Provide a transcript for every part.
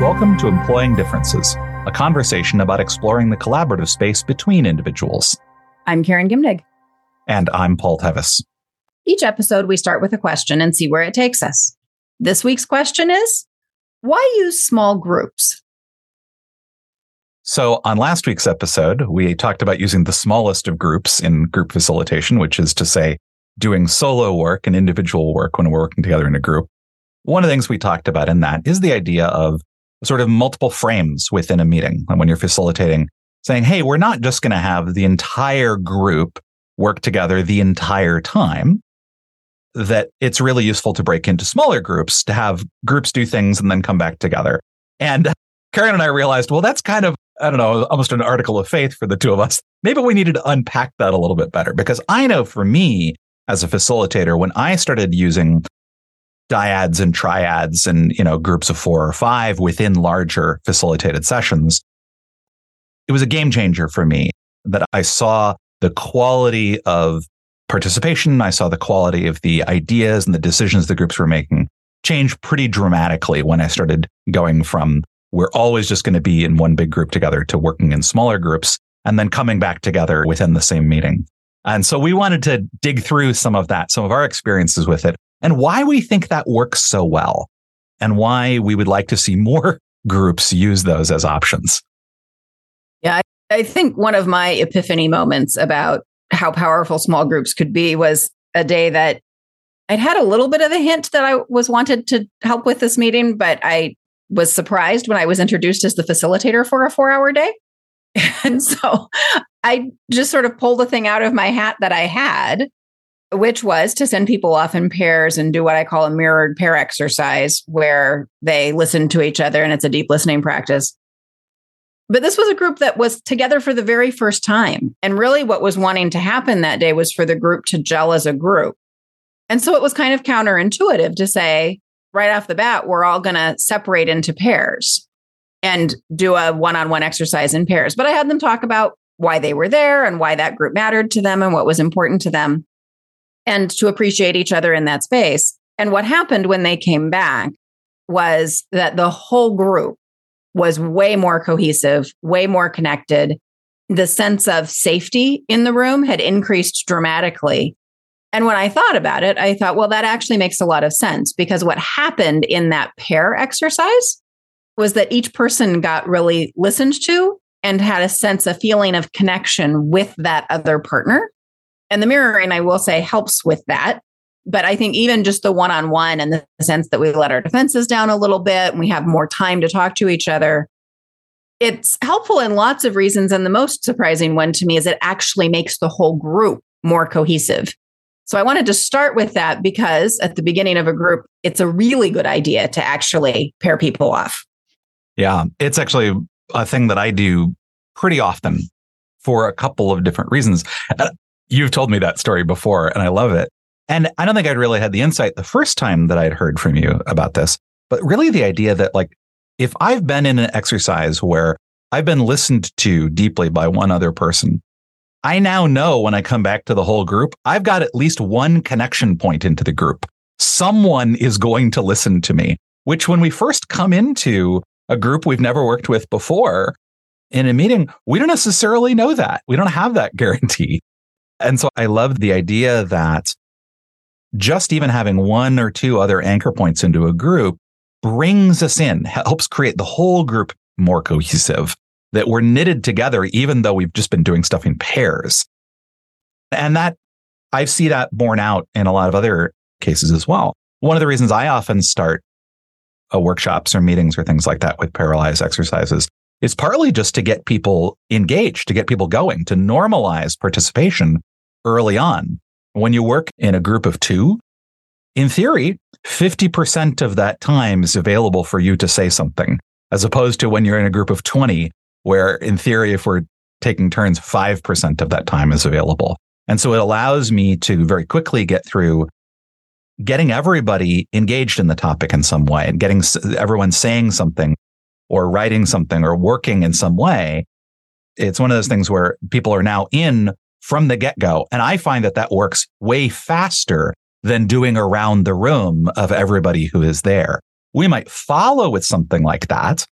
Welcome to Employing Differences, a conversation about exploring the collaborative space between individuals. I'm Karen Gimnig. And I'm Paul Tevis. Each episode, we start with a question and see where it takes us. This week's question is Why use small groups? So, on last week's episode, we talked about using the smallest of groups in group facilitation, which is to say, doing solo work and individual work when we're working together in a group. One of the things we talked about in that is the idea of sort of multiple frames within a meeting. When you're facilitating, saying, Hey, we're not just going to have the entire group work together the entire time. That it's really useful to break into smaller groups to have groups do things and then come back together. And Karen and I realized, well, that's kind of, I don't know, almost an article of faith for the two of us. Maybe we needed to unpack that a little bit better because I know for me as a facilitator, when I started using dyads and triads and you know groups of four or five within larger facilitated sessions. It was a game changer for me that i saw the quality of participation. I saw the quality of the ideas and the decisions the groups were making change pretty dramatically when i started going from we're always just going to be in one big group together to working in smaller groups and then coming back together within the same meeting. And so we wanted to dig through some of that some of our experiences with it and why we think that works so well and why we would like to see more groups use those as options. Yeah, I, think one of my epiphany moments about how powerful small groups could be was a day that I'd had a little bit of a hint that I was wanted to help with this meeting, but I was surprised when I was introduced as the facilitator for a four hour day. And so I just sort of pulled the thing out of my hat that I had which was to send people off in pairs and do what I call a mirrored pair exercise where they listen to each other and it's a deep listening practice. But this was a group that was together for the very first time. And really, what was wanting to happen that day was for the group to gel as a group. And so it was kind of counterintuitive to say, right off the bat, we're all going to separate into pairs and do a one on one exercise in pairs. But I had them talk about why they were there and why that group mattered to them and what was important to them and to appreciate each other in that space. And what happened when they came back was that the whole group was way more cohesive, way more connected. The sense of safety in the room had increased dramatically. And when I thought about it, I thought, well, that actually makes a lot of sense because what happened in that pair exercise was that each person got really listened to and had a sense, a feeling of connection with that other partner. And the mirroring, I will say, helps with that. But I think even just the one on one and the sense that we let our defenses down a little bit and we have more time to talk to each other, it's helpful in lots of reasons. And the most surprising one to me is it actually makes the whole group more cohesive. So I wanted to start with that because at the beginning of a group, it's a really good idea to actually pair people off. Yeah, it's actually a thing that I do pretty often for a couple of different reasons. You've told me that story before and I love it. And I don't think I'd really had the insight the first time that I'd heard from you about this, but really the idea that like, if I've been in an exercise where I've been listened to deeply by one other person, I now know when I come back to the whole group, I've got at least one connection point into the group. Someone is going to listen to me, which when we first come into a group we've never worked with before in a meeting, we don't necessarily know that. We don't have that guarantee. And so I love the idea that just even having one or two other anchor points into a group brings us in, helps create the whole group more cohesive, that we're knitted together, even though we've just been doing stuff in pairs. And that I see that borne out in a lot of other cases as well. One of the reasons I often start uh, workshops or meetings or things like that with paralyzed exercises is partly just to get people engaged, to get people going, to normalize participation early on. When you work in a group of two, in theory, 50% of that time is available for you to say something, as opposed to when you're in a group of 20, where in theory, if we're taking turns, 5% of that time is available. And so it allows me to very quickly get through getting everybody engaged in the topic in some way and getting everyone saying something or writing something or working in some way. It's one of those things where people are now in from the get go. And I find that that works way faster than doing around the room of everybody who is there. we might follow with something like that,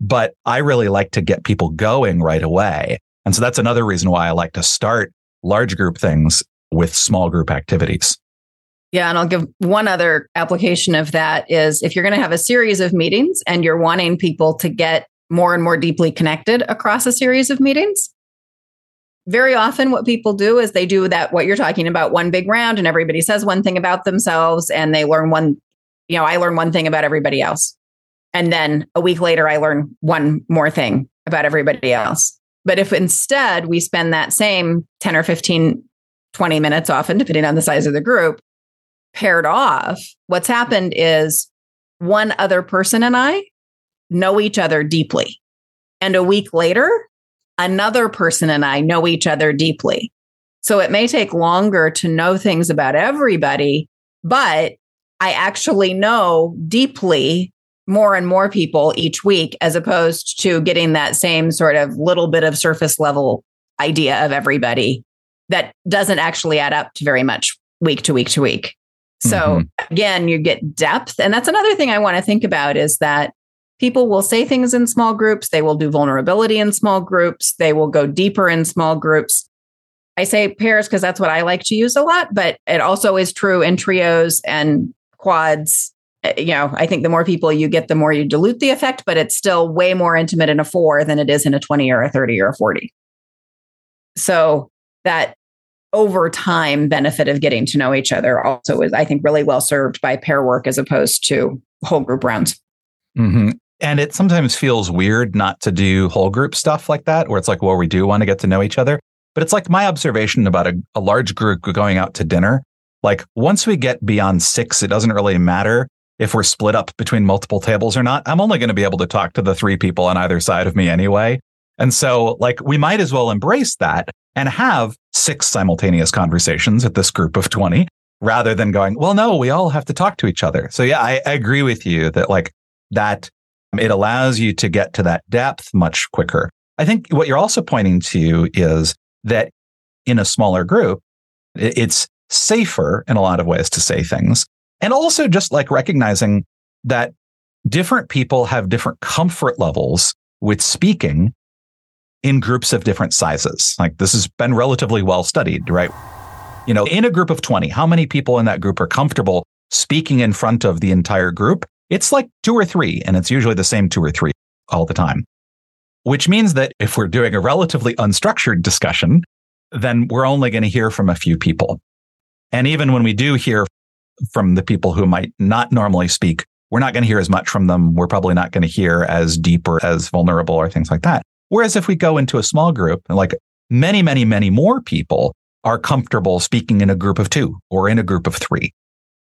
but I really like to get people going right away. And so that's another reason why I like to start large group things with small group activities. Yeah, and I'll give one other application of that is if you're going to have a series of meetings and you're wanting people to get more and more deeply connected across a series of meetings, very often what people do is they do that what you're talking about one big round and everybody says one thing about themselves and they learn one you know i learn one thing about everybody else. And then a week later i learn one more thing about everybody else. But if instead we spend that same 10 or 15 20 minutes often depending on the size of the group paired off what's happened is one other person and i know each other deeply. And a week later another person and I know each other deeply. So it may take longer to know things about everybody, but I actually know deeply more and more people each week as opposed to getting that same sort of little bit of surface level idea of everybody that doesn't actually add up to very much week to week to week. So mm-hmm. again, you get depth. And that's another thing I want to think about is that people will say things in small groups. They will do vulnerability in small groups. They will go deeper in small groups. I say pairs because that's what I like to use a lot, but it also is true in trios and quads. Eh, you know, I think the more people you get, the more you dilute the effect, but it's still way more intimate in a four than it is in a 20 or a 30 or a 40. So that over time benefit of getting to know each other also is, I think, really well served by pair work as opposed to whole group rounds. Mm-hmm. And it sometimes feels weird not to do whole group stuff like that, where it's like, well, we do want to get to know each other. But it's like my observation about a, a large group going out to dinner. Like once we get beyond six, it doesn't really matter if we're split up between multiple tables or not. I'm only going to be able to talk to the three people on either side of me anyway. And so, like, we might as well embrace that and have six simultaneous conversations at this group of 20 rather than going, well, no, we all have to talk to each other. So, yeah, I, I agree with you that, like, that it allows you to get to that depth much quicker. I think what you're also pointing to is that in a smaller group, it's safer in a lot of ways to say things. And also just like recognizing that different people have different comfort levels with speaking in groups of different sizes. Like this has been relatively well studied, right? You know, in a group of 20, how many people in that group are comfortable speaking in front of the entire group it's like two or three, and it's usually the same two or three all the time. Which means that if we're doing a relatively unstructured discussion, then we're only going to hear from a few people. And even when we do hear from the people who might not normally speak, we're not going to hear as much from them. We're probably not going to hear as deep or as vulnerable or things like that. Whereas if we go into a small group, like many, many, many more people are comfortable speaking in a group of two or in a group of three.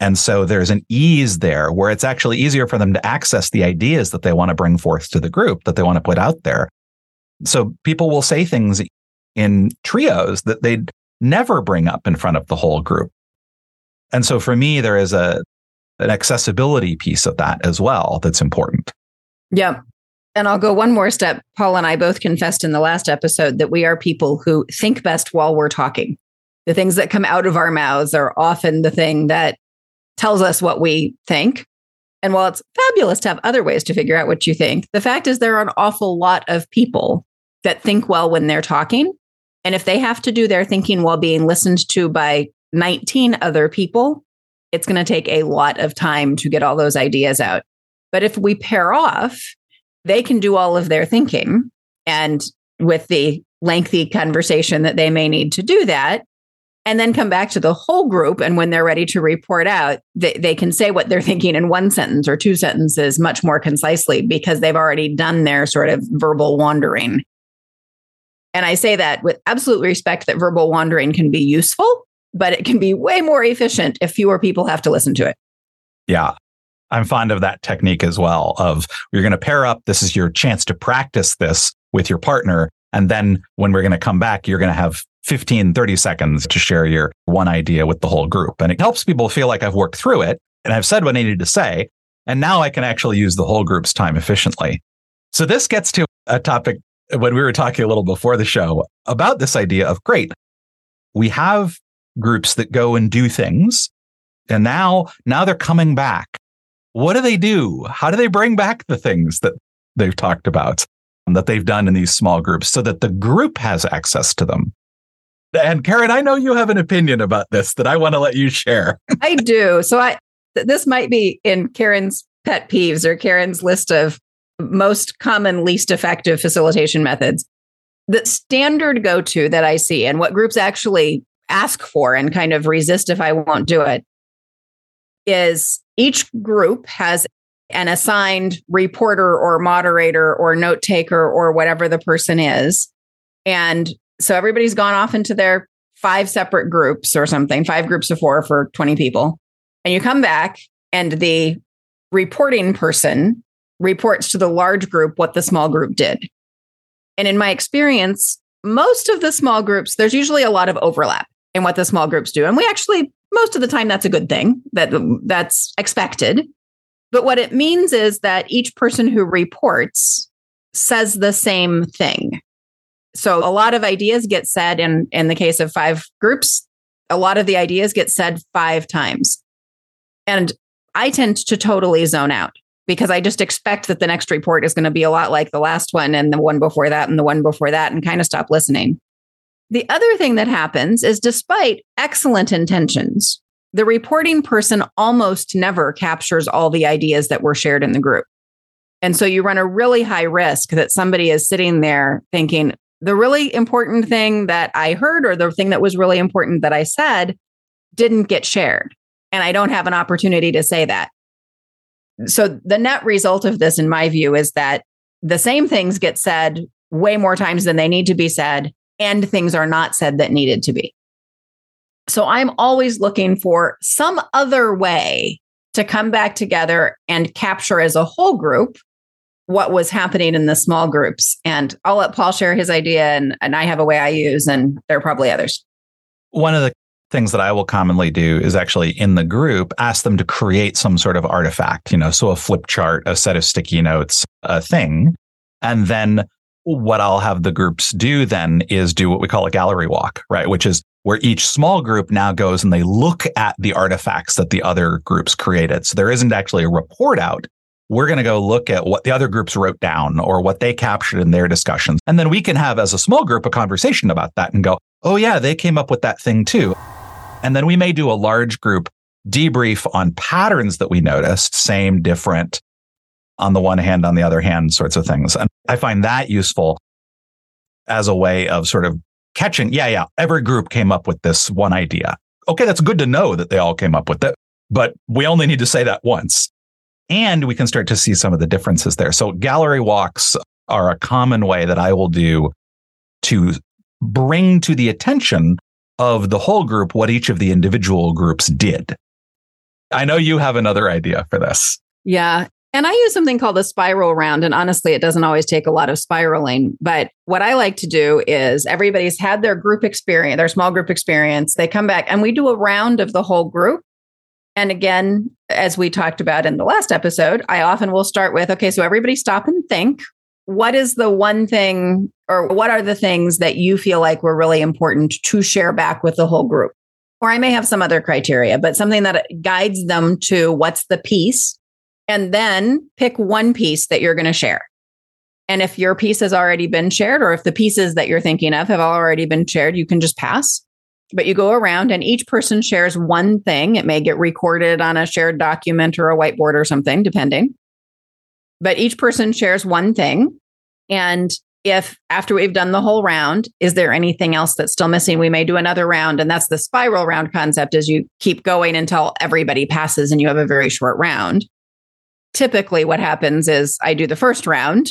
And so there's an ease there where it's actually easier for them to access the ideas that they want to bring forth to the group that they want to put out there. So people will say things in trios that they'd never bring up in front of the whole group. And so for me, there is a, an accessibility piece of that as well that's important. Yeah. And I'll go one more step. Paul and I both confessed in the last episode that we are people who think best while we're talking. The things that come out of our mouths are often the thing that tells us what we think. And while it's fabulous to have other ways to figure out what you think, the fact is there are an awful lot of people that think well when they're talking. And if they have to do their thinking while being listened to by 19 other people, it's going to take a lot of time to get all those ideas out. But if we pair off, they can do all of their thinking. And with the lengthy conversation that they may need to do that, and then come back to the whole group. And when they're ready to report out, they, they can say what they're thinking in one sentence or two sentences much more concisely because they've already done their sort of verbal wandering. And I say that with absolute respect that verbal wandering can be useful, but it can be way more efficient if fewer people have to listen to it. Yeah. I'm fond of that technique as well of you're going to pair up. This is your chance to practice this with your partner. And then when we're going to come back, you're going to have 15, 30 seconds to share your one idea with the whole group. And it helps people feel like I've worked through it and I've said what I needed to say. And now I can actually use the whole group's time efficiently. So this gets to a topic when we were talking a little before the show about this idea of great. We have groups that go and do things. And now, now they're coming back what do they do? How do they bring back the things that they've talked about that they've done in these small groups so that the group has access to them? And Karen, I know you have an opinion about this that I want to let you share. I do. So I this might be in Karen's pet peeves or Karen's list of most common least effective facilitation methods. The standard go-to that I see and what groups actually ask for and kind of resist if I won't do it is each group has an assigned reporter or moderator or note taker or whatever the person is. And so everybody's gone off into their five separate groups or something, five groups of four for 20 people. And you come back and the reporting person reports to the large group what the small group did. And in my experience, most of the small groups, there's usually a lot of overlap in what the small groups do. And we actually, most of the time, that's a good thing that that's expected. But what it means is that each person who reports says the same thing. So a lot of ideas get said in in the case of five groups, a lot of the ideas get said five times. And I tend to totally zone out because I just expect that the next report is going to be a lot like the last one and the one before that and the one before that and kind of stop listening. The other thing that happens is despite excellent intentions, the reporting person almost never captures all the ideas that were shared in the group. And so you run a really high risk that somebody is sitting there thinking, the really important thing that I heard or the thing that was really important that I said didn't get shared. And I don't have an opportunity to say that. So the net result of this, in my view, is that the same things get said way more times than they need to be said, and things are not said that needed to be. So I'm always looking for some other way to come back together and capture as a whole group what was happening in the small groups. And I'll let Paul share his idea, and, and I have a way I use, and there are probably others. One of the things that I will commonly do is actually in the group ask them to create some sort of artifact, you know, so a flip chart, a set of sticky notes, a thing. And then what I'll have the groups do then is do what we call a gallery walk, right? Which is where each small group now goes and they look at the artifacts that the other groups created. So there isn't actually a report out. We're going to go look at what the other groups wrote down or what they captured in their discussions. And then we can have as a small group a conversation about that and go, oh yeah, they came up with that thing too. And then we may do a large group debrief on patterns that we noticed, same, different, on the one hand, on the other hand, sorts of things. And I find that useful as a way of sort of catching, yeah, yeah, every group came up with this one idea. Okay, that's good to know that they all came up with it, but we only need to say that once. And we can start to see some of the differences there. So gallery walks are a common way that I will do to bring to the attention of the whole group what each of the individual groups did. I know you have another idea for this. Yeah. And I use something called the spiral round. And honestly, it doesn't always take a lot of spiraling. But what I like to do is everybody's had their group experience, their small group experience. They come back and we do a round of the whole group. And again, as we talked about in the last episode, I often will start with okay, so everybody stop and think what is the one thing or what are the things that you feel like were really important to share back with the whole group? Or I may have some other criteria, but something that guides them to what's the piece. And then pick one piece that you're going to share. And if your piece has already been shared, or if the pieces that you're thinking of have already been shared, you can just pass. But you go around and each person shares one thing. It may get recorded on a shared document or a whiteboard or something, depending but each person shares one thing. And if after we've done the whole round, is there anything else that's still missing? We may do another round. And that's the spiral round concept is you keep going until everybody passes and you have a very short round. Typically, what happens is I do the first round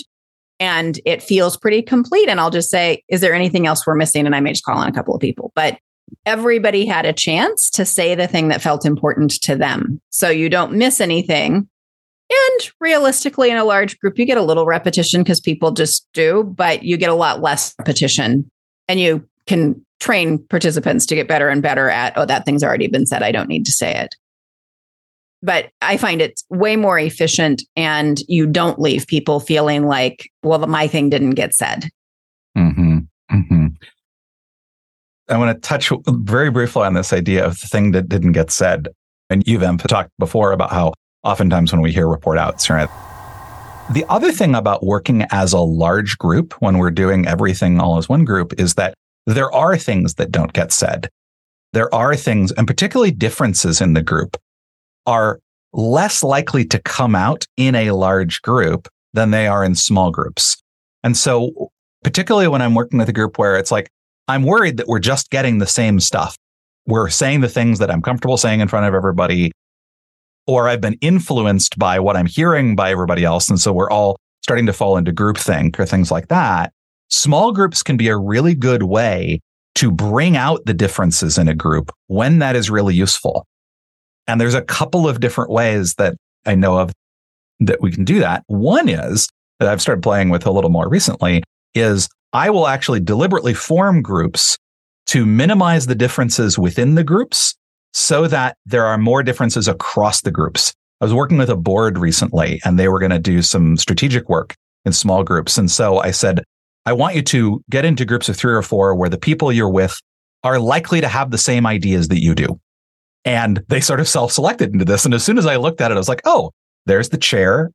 and it feels pretty complete. And I'll just say, is there anything else we're missing? And I may just call on a couple of people. But everybody had a chance to say the thing that felt important to them. So you don't miss anything and realistically, in a large group, you get a little repetition because people just do, but you get a lot less repetition and you can train participants to get better and better at, oh, that thing's already been said. I don't need to say it. But I find it's way more efficient and you don't leave people feeling like, well, my thing didn't get said. Mm-hmm. I want to touch very briefly on this idea of the thing that didn't get said. And you've um, talked before about how oftentimes when we hear report outs, right? The other thing about working as a large group when we're doing everything all as one group is that there are things that don't get said. There are things, and particularly differences in the group are less likely to come out in a large group than they are in small groups. And so, particularly when I'm working with a group where it's like, I'm worried that we're just getting the same stuff. We're saying the things that I'm comfortable saying in front of everybody, or I've been influenced by what I'm hearing by everybody else. And so we're all starting to fall into groupthink or things like that. Small groups can be a really good way to bring out the differences in a group when that is really useful. And there's a couple of different ways that I know of that we can do that. One is that I've started playing with a little more recently is I will actually deliberately form groups to minimize the differences within the groups so that there are more differences across the groups. I was working with a board recently and they were going to do some strategic work in small groups. And so I said, I want you to get into groups of three or four where the people you're with are likely to have the same ideas that you do. And they sort of self selected into this. And as soon as I looked at it, I was like, oh, there's the chair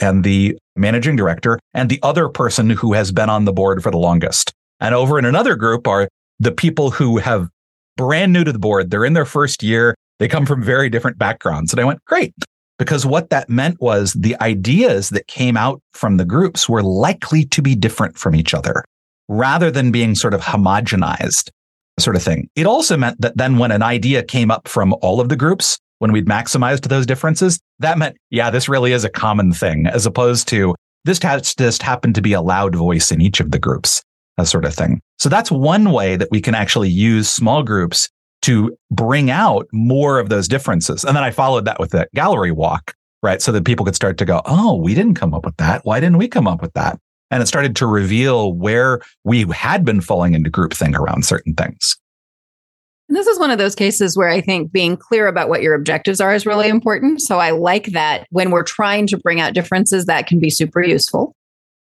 and the managing director and the other person who has been on the board for the longest. And over in another group are the people who have brand new to the board. They're in their first year. They come from very different backgrounds. And I went, great. Because what that meant was the ideas that came out from the groups were likely to be different from each other rather than being sort of homogenized sort of thing. It also meant that then when an idea came up from all of the groups, when we'd maximized those differences, that meant, yeah, this really is a common thing, as opposed to this just happened to be a loud voice in each of the groups, that sort of thing. So that's one way that we can actually use small groups to bring out more of those differences. And then I followed that with the gallery walk, right? So that people could start to go, oh, we didn't come up with that. Why didn't we come up with that? And it started to reveal where we had been falling into groupthink around certain things. And this is one of those cases where I think being clear about what your objectives are is really important. So I like that when we're trying to bring out differences, that can be super useful.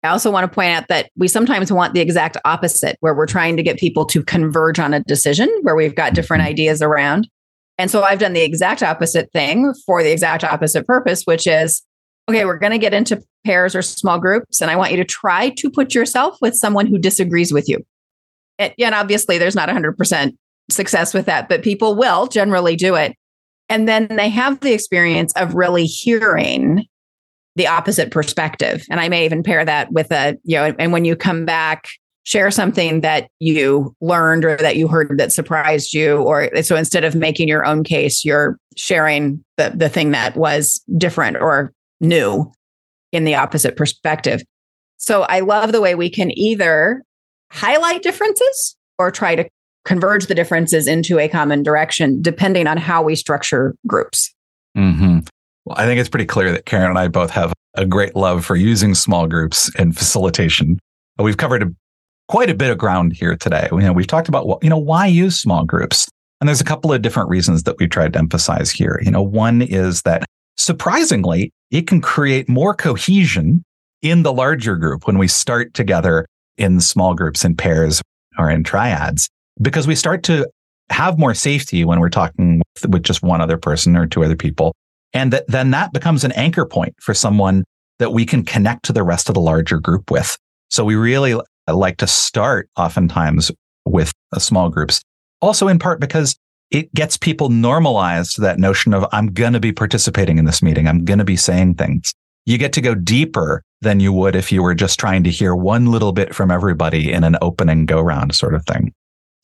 I also want to point out that we sometimes want the exact opposite, where we're trying to get people to converge on a decision where we've got different mm-hmm. ideas around. And so I've done the exact opposite thing for the exact opposite purpose, which is okay, we're going to get into pairs or small groups. And I want you to try to put yourself with someone who disagrees with you. And, and obviously, there's not 100% success with that, but people will generally do it. And then they have the experience of really hearing the opposite perspective. And I may even pair that with a, you know, and when you come back, share something that you learned or that you heard that surprised you. Or so instead of making your own case, you're sharing the, the thing that was different or new in the opposite perspective. So I love the way we can either highlight differences or try to converge the differences into a common direction, depending on how we structure groups. Mm-hmm. Well, I think it's pretty clear that Karen and I both have a great love for using small groups and facilitation. We've covered a, quite a bit of ground here today. You know, we've talked about you know, why use small groups? And there's a couple of different reasons that we've tried to emphasize here. You know, one is that surprisingly, it can create more cohesion in the larger group when we start together in small groups in pairs or in triads, because we start to have more safety when we're talking with, with just one other person or two other people. And that, then that becomes an anchor point for someone that we can connect to the rest of the larger group with. So we really like to start oftentimes with uh, small groups. Also in part because it gets people normalized to that notion of I'm going to be participating in this meeting. I'm going to be saying things. You get to go deeper than you would if you were just trying to hear one little bit from everybody in an opening go round sort of thing.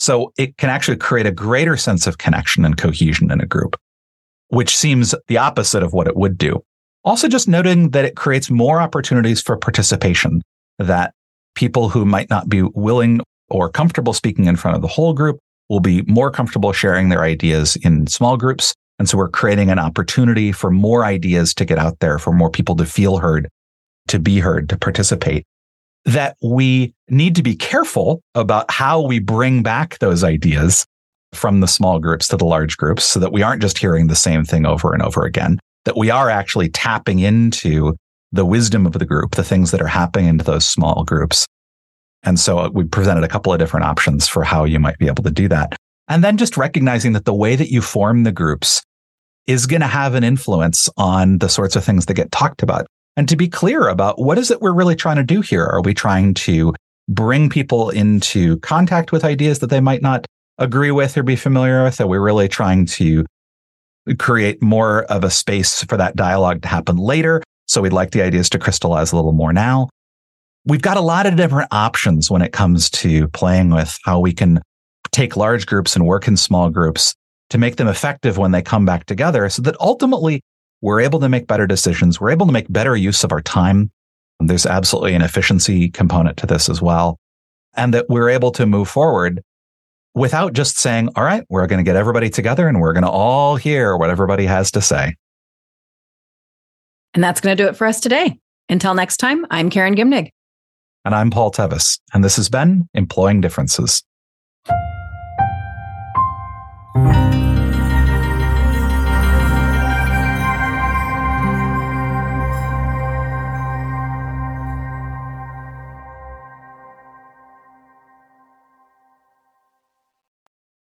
So it can actually create a greater sense of connection and cohesion in a group, which seems the opposite of what it would do. Also, just noting that it creates more opportunities for participation, that people who might not be willing or comfortable speaking in front of the whole group will be more comfortable sharing their ideas in small groups. And so we're creating an opportunity for more ideas to get out there, for more people to feel heard, to be heard, to participate. That we need to be careful about how we bring back those ideas from the small groups to the large groups so that we aren't just hearing the same thing over and over again, that we are actually tapping into the wisdom of the group, the things that are happening into those small groups and so uh, we presented a couple of different options for how you might be able to do that. And then just recognizing that the way that you form the groups is going to have an influence on the sorts of things that get talked about. And to be clear about what is it we're really trying to do here? Are we trying to bring people into contact with ideas that they might not agree with or be familiar with? Are we really trying to create more of a space for that dialogue to happen later? So we'd like the ideas to crystallize a little more now. We've got a lot of different options when it comes to playing with how we can take large groups and work in small groups to make them effective when they come back together so that ultimately we're able to make better decisions. We're able to make better use of our time. There's absolutely an efficiency component to this as well. And that we're able to move forward without just saying, all right, we're going to get everybody together and we're going to all hear what everybody has to say. And that's going to do it for us today. Until next time, I'm Karen Gimnig. And I'm Paul Tevis. And this has been Employing Differences.